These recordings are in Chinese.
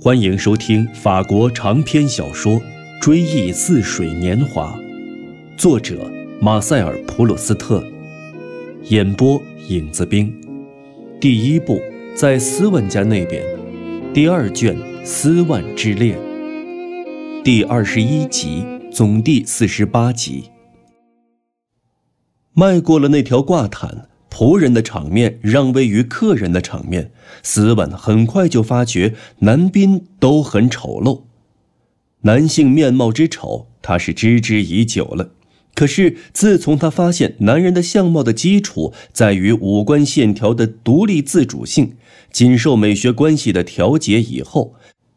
欢迎收听法国长篇小说《追忆似水年华》，作者马塞尔·普鲁斯特，演播影子兵。第一部在斯万家那边，第二卷《斯万之恋》，第二十一集，总第四十八集。迈过了那条挂毯。仆人的场面让位于客人的场面，斯文很快就发觉男宾都很丑陋。男性面貌之丑，他是知之已久了。可是自从他发现男人的相貌的基础在于五官线条的独立自主性，仅受美学关系的调节以后，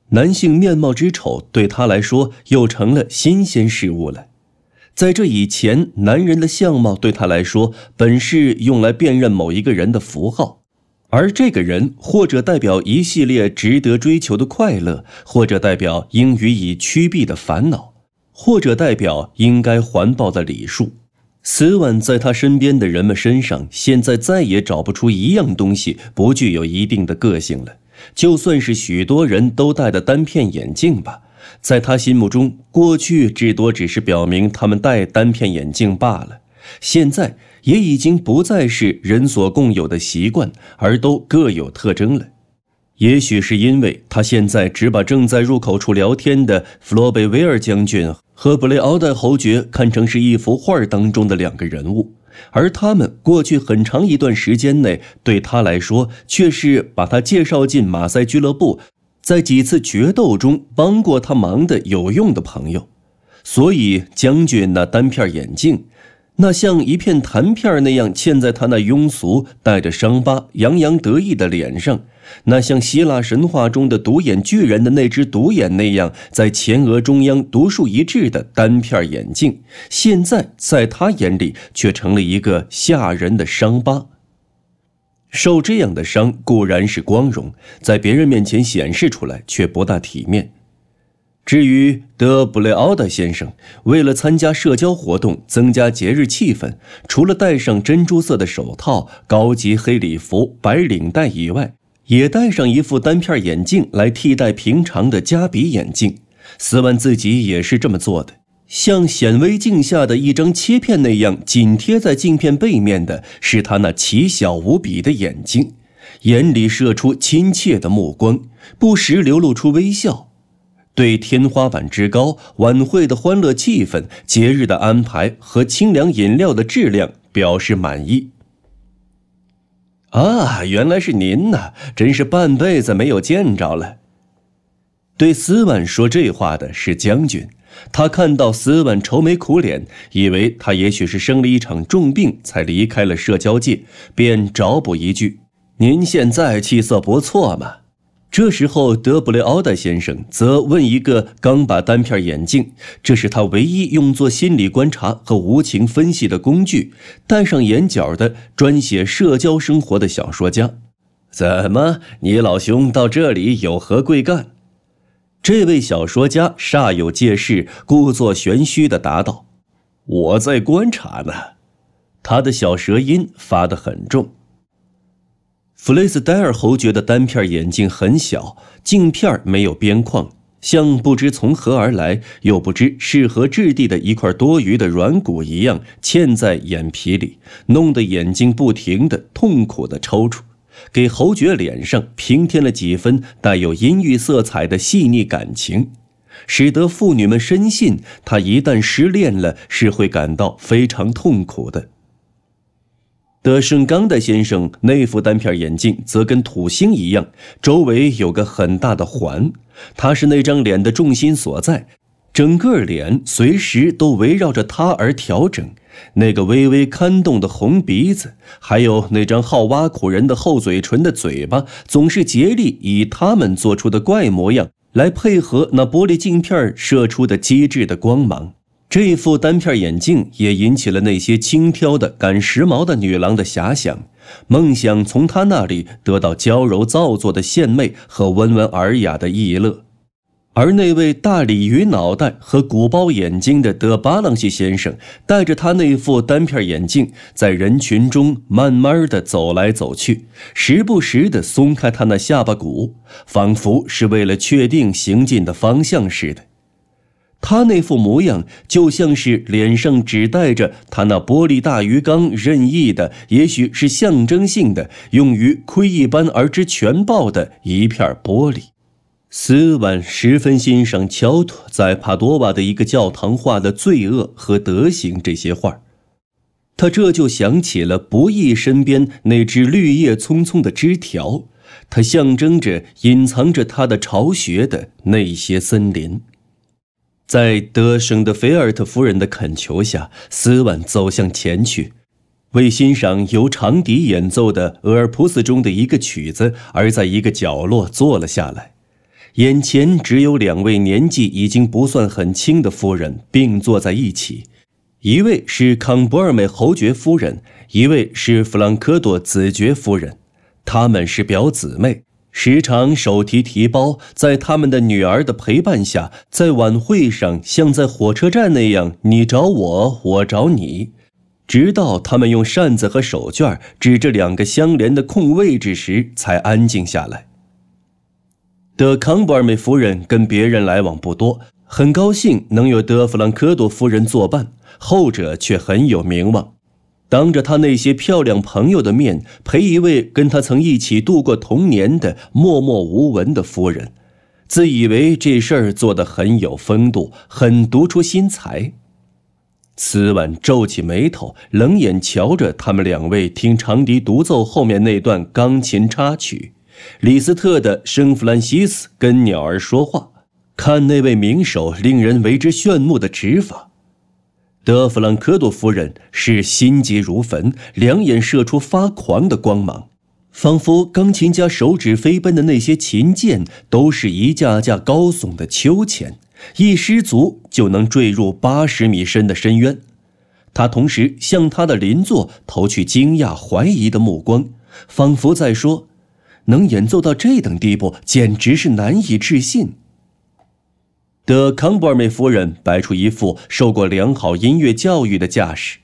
男性面貌之丑对他来说又成了新鲜事物了。在这以前，男人的相貌对他来说本是用来辨认某一个人的符号，而这个人或者代表一系列值得追求的快乐，或者代表应予以驱避的烦恼，或者代表应该环抱的礼数。斯万在他身边的人们身上，现在再也找不出一样东西不具有一定的个性了。就算是许多人都戴的单片眼镜吧。在他心目中，过去至多只是表明他们戴单片眼镜罢了，现在也已经不再是人所共有的习惯，而都各有特征了。也许是因为他现在只把正在入口处聊天的弗洛贝维尔将军和布雷奥代侯爵看成是一幅画当中的两个人物，而他们过去很长一段时间内对他来说却是把他介绍进马赛俱乐部。在几次决斗中帮过他忙的有用的朋友，所以将军那单片眼镜，那像一片弹片那样嵌在他那庸俗、带着伤疤、洋洋得意的脸上，那像希腊神话中的独眼巨人的那只独眼那样在前额中央独树一帜的单片眼镜，现在在他眼里却成了一个吓人的伤疤。受这样的伤固然是光荣，在别人面前显示出来却不大体面。至于德布雷奥德先生，为了参加社交活动，增加节日气氛，除了戴上珍珠色的手套、高级黑礼服、白领带以外，也戴上一副单片眼镜来替代平常的加比眼镜。斯万自己也是这么做的。像显微镜下的一张切片那样紧贴在镜片背面的是他那奇小无比的眼睛，眼里射出亲切的目光，不时流露出微笑，对天花板之高、晚会的欢乐气氛、节日的安排和清凉饮料的质量表示满意。啊，原来是您呐！真是半辈子没有见着了。对斯万说这话的是将军。他看到斯万愁眉苦脸，以为他也许是生了一场重病才离开了社交界，便找补一句：“您现在气色不错嘛。”这时候，德布雷奥德先生则问一个刚把单片眼镜（这是他唯一用作心理观察和无情分析的工具）戴上眼角的专写社交生活的小说家：“怎么，你老兄到这里有何贵干？”这位小说家煞有介事、故作玄虚的答道：“我在观察呢。”他的小舌音发得很重。弗雷斯戴尔侯爵的单片眼镜很小，镜片没有边框，像不知从何而来又不知是何质地的一块多余的软骨一样嵌在眼皮里，弄得眼睛不停的痛苦的抽搐。给侯爵脸上平添了几分带有阴郁色彩的细腻感情，使得妇女们深信他一旦失恋了是会感到非常痛苦的。德顺刚的先生那副单片眼镜则跟土星一样，周围有个很大的环，它是那张脸的重心所在，整个脸随时都围绕着它而调整。那个微微看动的红鼻子，还有那张好挖苦人的厚嘴唇的嘴巴，总是竭力以他们做出的怪模样来配合那玻璃镜片射出的机智的光芒。这副单片眼镜也引起了那些轻佻的、赶时髦的女郎的遐想，梦想从他那里得到娇柔造作的献媚和温文尔雅的逸乐。而那位大鲤鱼脑袋和鼓包眼睛的德巴朗西先生，戴着他那副单片眼镜，在人群中慢慢的走来走去，时不时的松开他那下巴骨，仿佛是为了确定行进的方向似的。他那副模样，就像是脸上只带着他那玻璃大鱼缸任意的，也许是象征性的，用于窥一斑而知全豹的一片玻璃。斯万十分欣赏乔托在帕多瓦的一个教堂画的罪恶和德行这些画他这就想起了不义身边那只绿叶葱葱的枝条，它象征着隐藏着他的巢穴的那些森林。在德省的菲尔特夫人的恳求下，斯万走向前去，为欣赏由长笛演奏的俄尔普斯中的一个曲子，而在一个角落坐了下来。眼前只有两位年纪已经不算很轻的夫人并坐在一起，一位是康博尔美侯爵夫人，一位是弗朗科多子爵夫人，她们是表姊妹，时常手提提包，在他们的女儿的陪伴下，在晚会上像在火车站那样，你找我，我找你，直到他们用扇子和手绢指着两个相连的空位置时，才安静下来。德康布尔美夫人跟别人来往不多，很高兴能有德弗兰科多夫人作伴，后者却很有名望。当着他那些漂亮朋友的面陪一位跟他曾一起度过童年的默默无闻的夫人，自以为这事儿做得很有风度，很独出心裁。斯万皱起眉头，冷眼瞧着他们两位听长笛独奏后面那段钢琴插曲。李斯特的圣弗兰西斯跟鸟儿说话，看那位名手令人为之炫目的指法。德弗兰科多夫人是心急如焚，两眼射出发狂的光芒，仿佛钢琴家手指飞奔的那些琴键都是一架架高耸的秋千，一失足就能坠入八十米深的深渊。他同时向他的邻座投去惊讶怀疑的目光，仿佛在说。能演奏到这等地步，简直是难以置信。德康布尔美夫人摆出一副受过良好音乐教育的架势，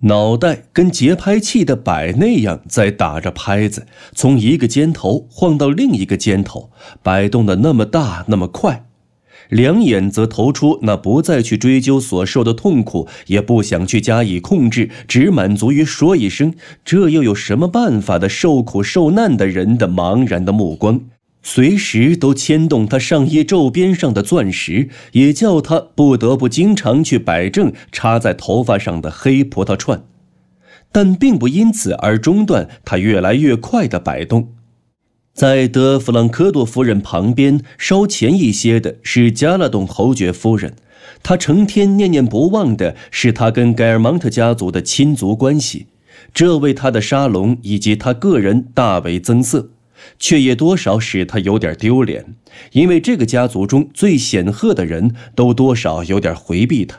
脑袋跟节拍器的摆那样在打着拍子，从一个肩头晃到另一个肩头，摆动的那么大那么快。两眼则投出那不再去追究所受的痛苦，也不想去加以控制，只满足于说一声“这又有什么办法”的受苦受难的人的茫然的目光，随时都牵动他上衣皱边上的钻石，也叫他不得不经常去摆正插在头发上的黑葡萄串，但并不因此而中断他越来越快的摆动。在德弗朗科多夫人旁边稍前一些的是加拉东侯爵夫人，她成天念念不忘的是他跟盖尔芒特家族的亲族关系，这为他的沙龙以及他个人大为增色，却也多少使他有点丢脸，因为这个家族中最显赫的人都多少有点回避他，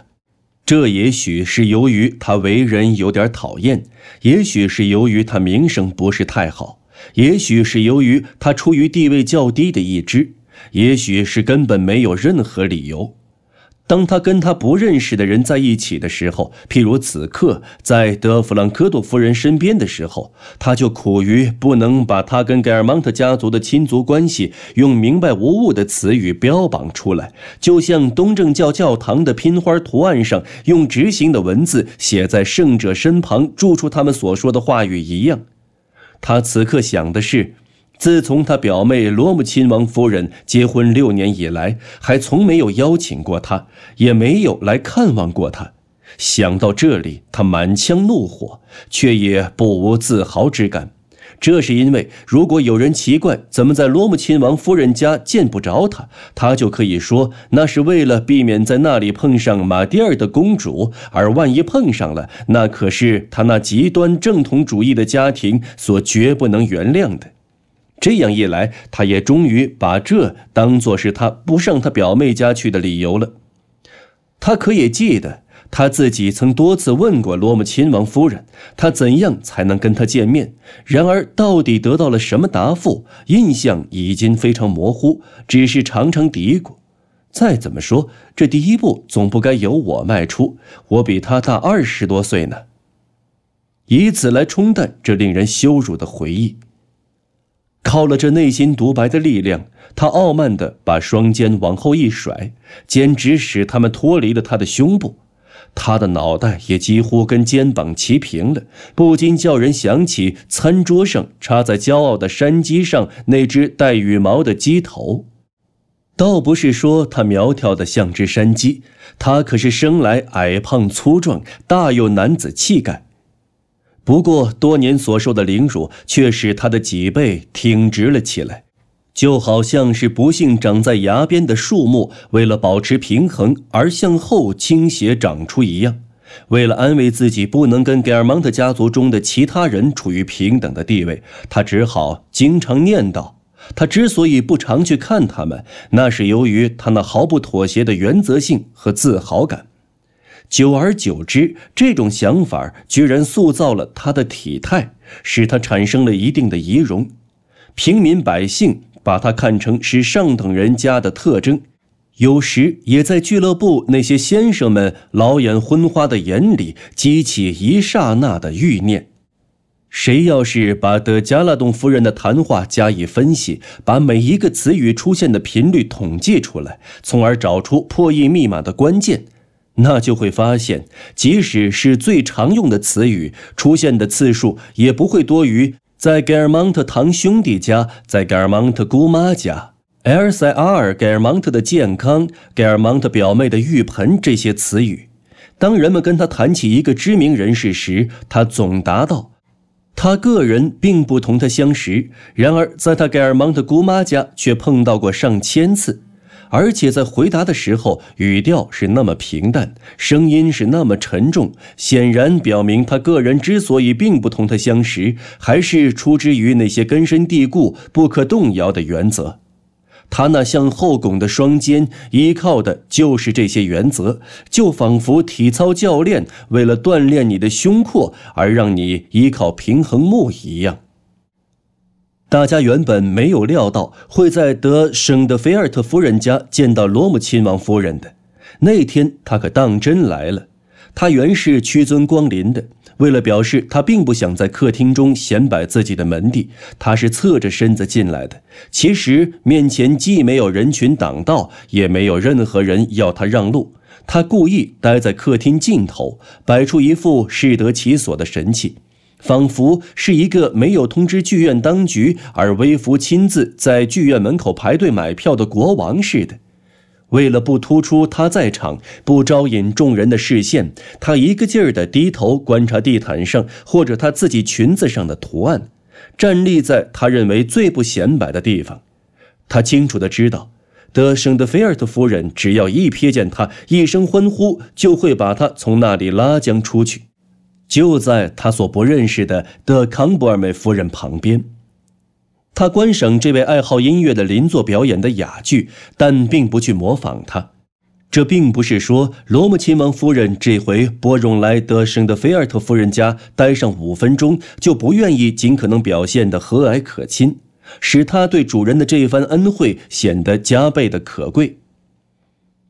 这也许是由于他为人有点讨厌，也许是由于他名声不是太好。也许是由于他出于地位较低的一支，也许是根本没有任何理由。当他跟他不认识的人在一起的时候，譬如此刻在德弗朗科多夫人身边的时候，他就苦于不能把他跟盖尔芒特家族的亲族关系用明白无误的词语标榜出来，就像东正教教堂的拼花图案上用直行的文字写在圣者身旁，注出他们所说的话语一样。他此刻想的是，自从他表妹罗姆亲王夫人结婚六年以来，还从没有邀请过他，也没有来看望过他。想到这里，他满腔怒火，却也不无自豪之感。这是因为，如果有人奇怪怎么在罗姆亲王夫人家见不着他，他就可以说那是为了避免在那里碰上马蒂尔的公主，而万一碰上了，那可是他那极端正统主义的家庭所绝不能原谅的。这样一来，他也终于把这当作是他不上他表妹家去的理由了。他可以记得。他自己曾多次问过罗姆亲王夫人，他怎样才能跟他见面？然而，到底得到了什么答复？印象已经非常模糊，只是常常嘀咕：“再怎么说，这第一步总不该由我迈出。我比他大二十多岁呢。以此来冲淡这令人羞辱的回忆。靠了这内心独白的力量，他傲慢地把双肩往后一甩，简直使他们脱离了他的胸部。他的脑袋也几乎跟肩膀齐平了，不禁叫人想起餐桌上插在骄傲的山鸡上那只带羽毛的鸡头。倒不是说他苗条的像只山鸡，他可是生来矮胖粗壮，大有男子气概。不过多年所受的凌辱，却使他的脊背挺直了起来，就好像是不幸长在崖边的树木，为了保持平衡而向后倾斜长出一样。为了安慰自己不能跟盖尔蒙特家族中的其他人处于平等的地位，他只好经常念叨。他之所以不常去看他们，那是由于他那毫不妥协的原则性和自豪感。久而久之，这种想法居然塑造了他的体态，使他产生了一定的仪容。平民百姓把它看成是上等人家的特征，有时也在俱乐部那些先生们老眼昏花的眼里激起一刹那的欲念。谁要是把德加拉洞夫人的谈话加以分析，把每一个词语出现的频率统计出来，从而找出破译密码的关键，那就会发现，即使是最常用的词语，出现的次数也不会多于在盖尔蒙特堂兄弟家、在盖尔蒙特姑妈家、埃尔塞阿尔盖尔蒙特的健康、盖尔蒙特表妹的浴盆这些词语。当人们跟他谈起一个知名人士时，他总答道。他个人并不同他相识，然而在他盖尔蒙特姑妈家却碰到过上千次，而且在回答的时候语调是那么平淡，声音是那么沉重，显然表明他个人之所以并不同他相识，还是出之于那些根深蒂固、不可动摇的原则。他那向后拱的双肩，依靠的就是这些原则，就仿佛体操教练为了锻炼你的胸廓而让你依靠平衡木一样。大家原本没有料到会在德圣德菲尔特夫人家见到罗姆亲王夫人的，那天他可当真来了。他原是屈尊光临的。为了表示他并不想在客厅中显摆自己的门第，他是侧着身子进来的。其实面前既没有人群挡道，也没有任何人要他让路。他故意待在客厅尽头，摆出一副适得其所的神气，仿佛是一个没有通知剧院当局而微服亲自在剧院门口排队买票的国王似的。为了不突出他在场，不招引众人的视线，他一个劲儿地低头观察地毯上或者他自己裙子上的图案，站立在他认为最不显摆的地方。他清楚地知道，德圣德菲尔特夫人只要一瞥见他，一声欢呼就会把他从那里拉将出去，就在他所不认识的德康布尔梅夫人旁边。他观赏这位爱好音乐的邻座表演的哑剧，但并不去模仿他。这并不是说罗姆亲王夫人这回波荣来德圣的菲尔特夫人家待上五分钟就不愿意尽可能表现的和蔼可亲，使他对主人的这番恩惠显得加倍的可贵。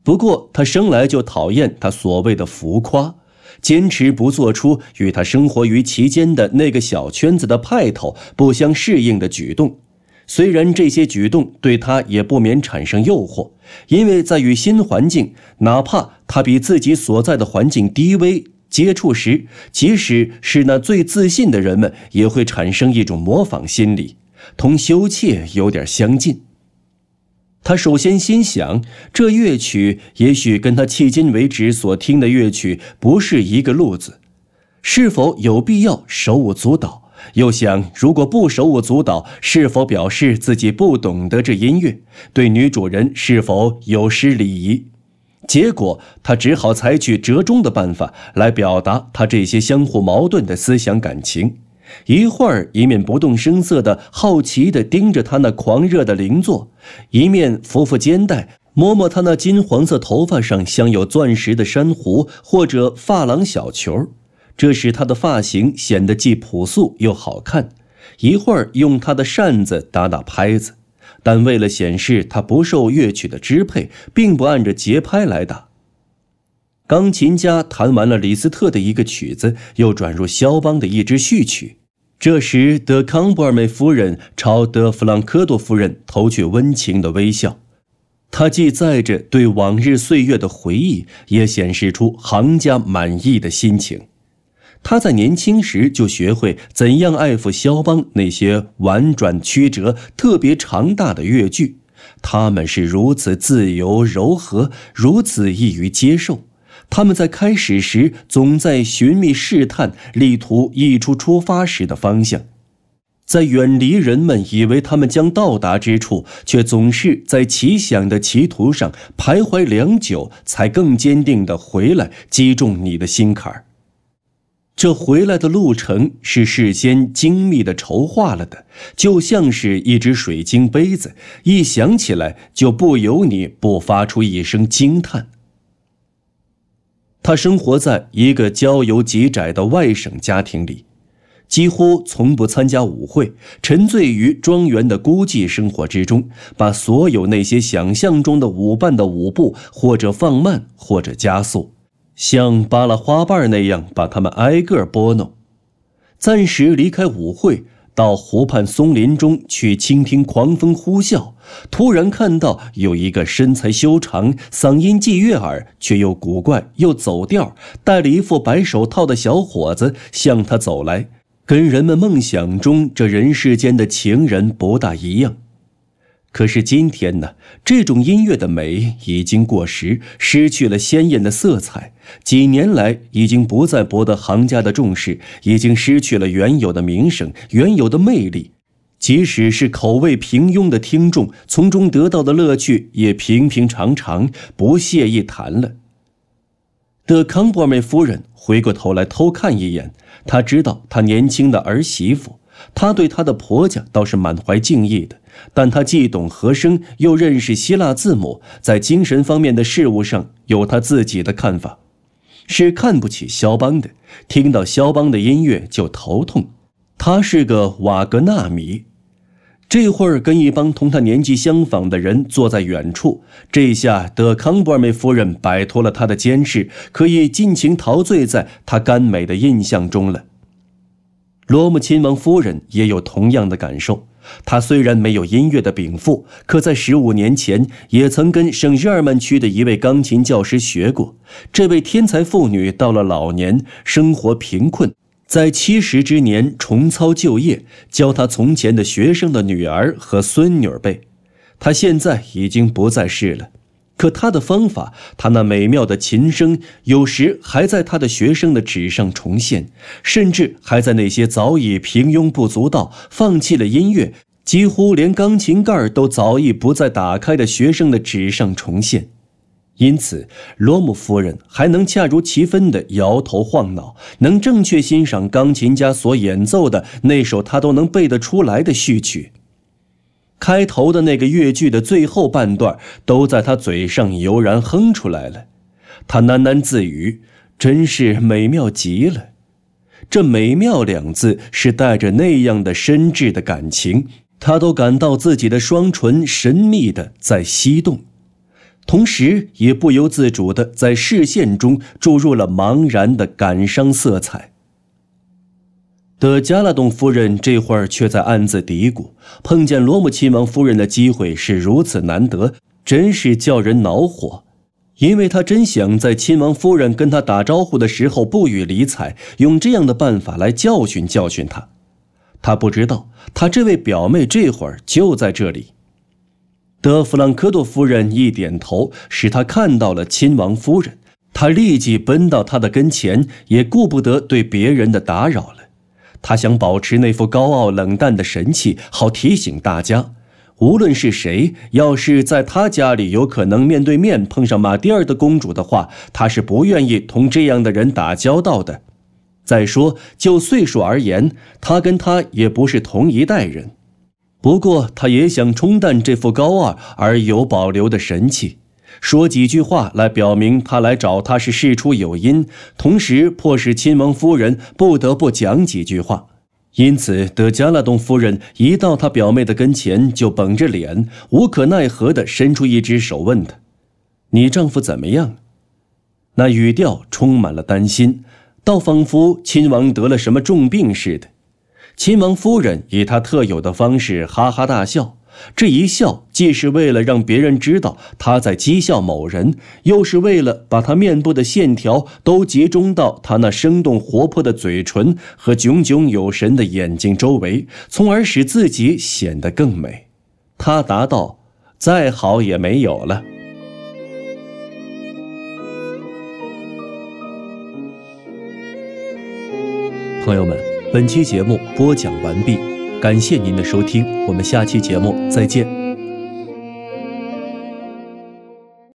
不过他生来就讨厌他所谓的浮夸。坚持不做出与他生活于其间的那个小圈子的派头不相适应的举动，虽然这些举动对他也不免产生诱惑，因为在与新环境，哪怕他比自己所在的环境低微接触时，即使是那最自信的人们，也会产生一种模仿心理，同羞怯有点相近。他首先心想，这乐曲也许跟他迄今为止所听的乐曲不是一个路子，是否有必要手舞足蹈？又想，如果不手舞足蹈，是否表示自己不懂得这音乐？对女主人是否有失礼仪？结果，他只好采取折中的办法来表达他这些相互矛盾的思想感情。一会儿，一面不动声色地好奇地盯着他那狂热的灵座，一面扶扶肩带，摸摸他那金黄色头发上镶有钻石的珊瑚或者发廊小球，这使他的发型显得既朴素又好看。一会儿用他的扇子打打拍子，但为了显示他不受乐曲的支配，并不按着节拍来打。钢琴家弹完了李斯特的一个曲子，又转入肖邦的一支序曲。这时，德康布尔梅夫人朝德弗朗科多夫人投去温情的微笑，她既载着对往日岁月的回忆，也显示出行家满意的心情。他在年轻时就学会怎样爱抚肖邦那些婉转曲折、特别长大的乐句，他们是如此自由柔和，如此易于接受。他们在开始时总在寻觅试探，力图一出出发时的方向，在远离人们以为他们将到达之处，却总是在奇想的歧途上徘徊良久，才更坚定地回来，击中你的心坎儿。这回来的路程是事先精密的筹划了的，就像是一只水晶杯子，一想起来就不由你不发出一声惊叹。他生活在一个交游极窄的外省家庭里，几乎从不参加舞会，沉醉于庄园的孤寂生活之中，把所有那些想象中的舞伴的舞步或者放慢，或者加速。像扒拉花瓣那样把它们挨个拨弄，暂时离开舞会，到湖畔松林中去倾听狂风呼啸。突然看到有一个身材修长、嗓音既悦耳却又古怪又走调、戴了一副白手套的小伙子向他走来，跟人们梦想中这人世间的情人不大一样。可是今天呢，这种音乐的美已经过时，失去了鲜艳的色彩。几年来，已经不再博得行家的重视，已经失去了原有的名声、原有的魅力。即使是口味平庸的听众，从中得到的乐趣也平平常常，不屑一谈了。德康伯梅夫人回过头来偷看一眼，她知道她年轻的儿媳妇。他对他的婆家倒是满怀敬意的，但他既懂和声，又认识希腊字母，在精神方面的事物上有他自己的看法，是看不起肖邦的。听到肖邦的音乐就头痛。他是个瓦格纳迷，这会儿跟一帮同他年纪相仿的人坐在远处，这下德康波尔梅夫人摆脱了他的监视，可以尽情陶醉在他甘美的印象中了。罗姆亲王夫人也有同样的感受。她虽然没有音乐的禀赋，可在十五年前也曾跟圣日耳曼区的一位钢琴教师学过。这位天才妇女到了老年，生活贫困，在七十之年重操旧业，教她从前的学生的女儿和孙女儿辈。她现在已经不在世了。可他的方法，他那美妙的琴声，有时还在他的学生的纸上重现，甚至还在那些早已平庸不足道、放弃了音乐、几乎连钢琴盖都早已不再打开的学生的纸上重现。因此，罗姆夫人还能恰如其分地摇头晃脑，能正确欣赏钢琴家所演奏的那首他都能背得出来的序曲。开头的那个乐句的最后半段都在他嘴上悠然哼出来了，他喃喃自语：“真是美妙极了。”这“美妙”两字是带着那样的深挚的感情，他都感到自己的双唇神秘的在翕动，同时也不由自主的在视线中注入了茫然的感伤色彩。德加拉东夫人这会儿却在暗自嘀咕：碰见罗姆亲王夫人的机会是如此难得，真是叫人恼火。因为他真想在亲王夫人跟他打招呼的时候不予理睬，用这样的办法来教训教训他。他不知道，他这位表妹这会儿就在这里。德弗朗科多夫人一点头，使他看到了亲王夫人。他立即奔到她的跟前，也顾不得对别人的打扰了。他想保持那副高傲冷淡的神气，好提醒大家：无论是谁，要是在他家里有可能面对面碰上马蒂尔的公主的话，他是不愿意同这样的人打交道的。再说，就岁数而言，他跟他也不是同一代人。不过，他也想冲淡这副高傲而有保留的神气。说几句话来表明他来找他是事出有因，同时迫使亲王夫人不得不讲几句话。因此，德加拉东夫人一到他表妹的跟前，就绷着脸，无可奈何地伸出一只手问他：“你丈夫怎么样？”那语调充满了担心，倒仿佛亲王得了什么重病似的。亲王夫人以她特有的方式哈哈大笑。这一笑，既是为了让别人知道他在讥笑某人，又是为了把他面部的线条都集中到他那生动活泼的嘴唇和炯炯有神的眼睛周围，从而使自己显得更美。他答道：“再好也没有了。”朋友们，本期节目播讲完毕。感谢您的收听，我们下期节目再见。